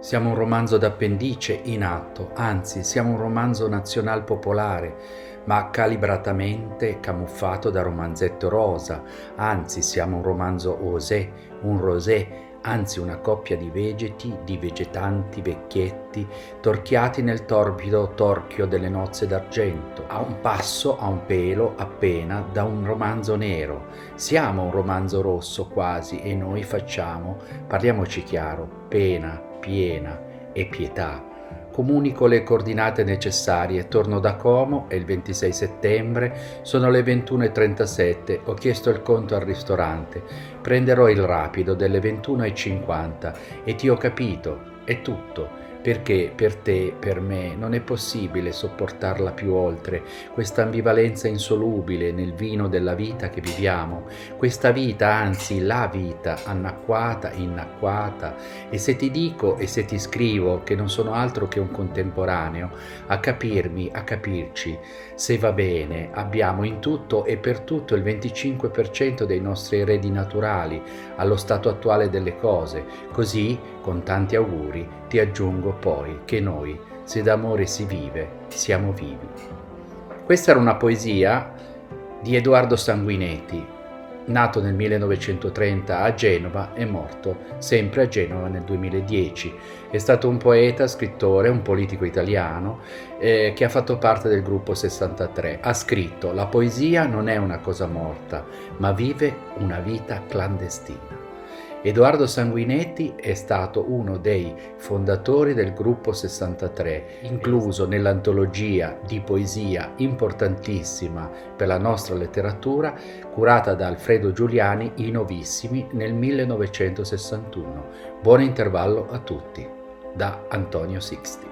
Siamo un romanzo d'appendice in atto, anzi siamo un romanzo nazional popolare, ma calibratamente camuffato da romanzetto rosa, anzi siamo un romanzo osé, un rosé, anzi una coppia di vegeti, di vegetanti vecchietti, torchiati nel torbido torchio delle nozze d'argento, a un passo, a un pelo, appena, da un romanzo nero. Siamo un romanzo rosso quasi e noi facciamo, parliamoci chiaro, pena, piena e pietà. Comunico le coordinate necessarie, torno da Como, è il 26 settembre, sono le 21.37, ho chiesto il conto al ristorante, prenderò il rapido delle 21.50 e ti ho capito, è tutto perché per te, per me, non è possibile sopportarla più oltre, questa ambivalenza insolubile nel vino della vita che viviamo, questa vita, anzi la vita, annacquata, innacquata, e se ti dico e se ti scrivo che non sono altro che un contemporaneo, a capirmi, a capirci, se va bene, abbiamo in tutto e per tutto il 25% dei nostri eredi naturali, allo stato attuale delle cose, così, con tanti auguri, ti aggiungo aggiungo poi che noi, se d'amore si vive, siamo vivi. Questa era una poesia di Edoardo Sanguinetti, nato nel 1930 a Genova e morto sempre a Genova nel 2010. È stato un poeta, scrittore, un politico italiano eh, che ha fatto parte del gruppo 63. Ha scritto La poesia non è una cosa morta, ma vive una vita clandestina. Edoardo Sanguinetti è stato uno dei fondatori del gruppo 63, incluso nell'antologia di poesia importantissima per la nostra letteratura, curata da Alfredo Giuliani I Novissimi nel 1961. Buon intervallo a tutti, da Antonio Sixti.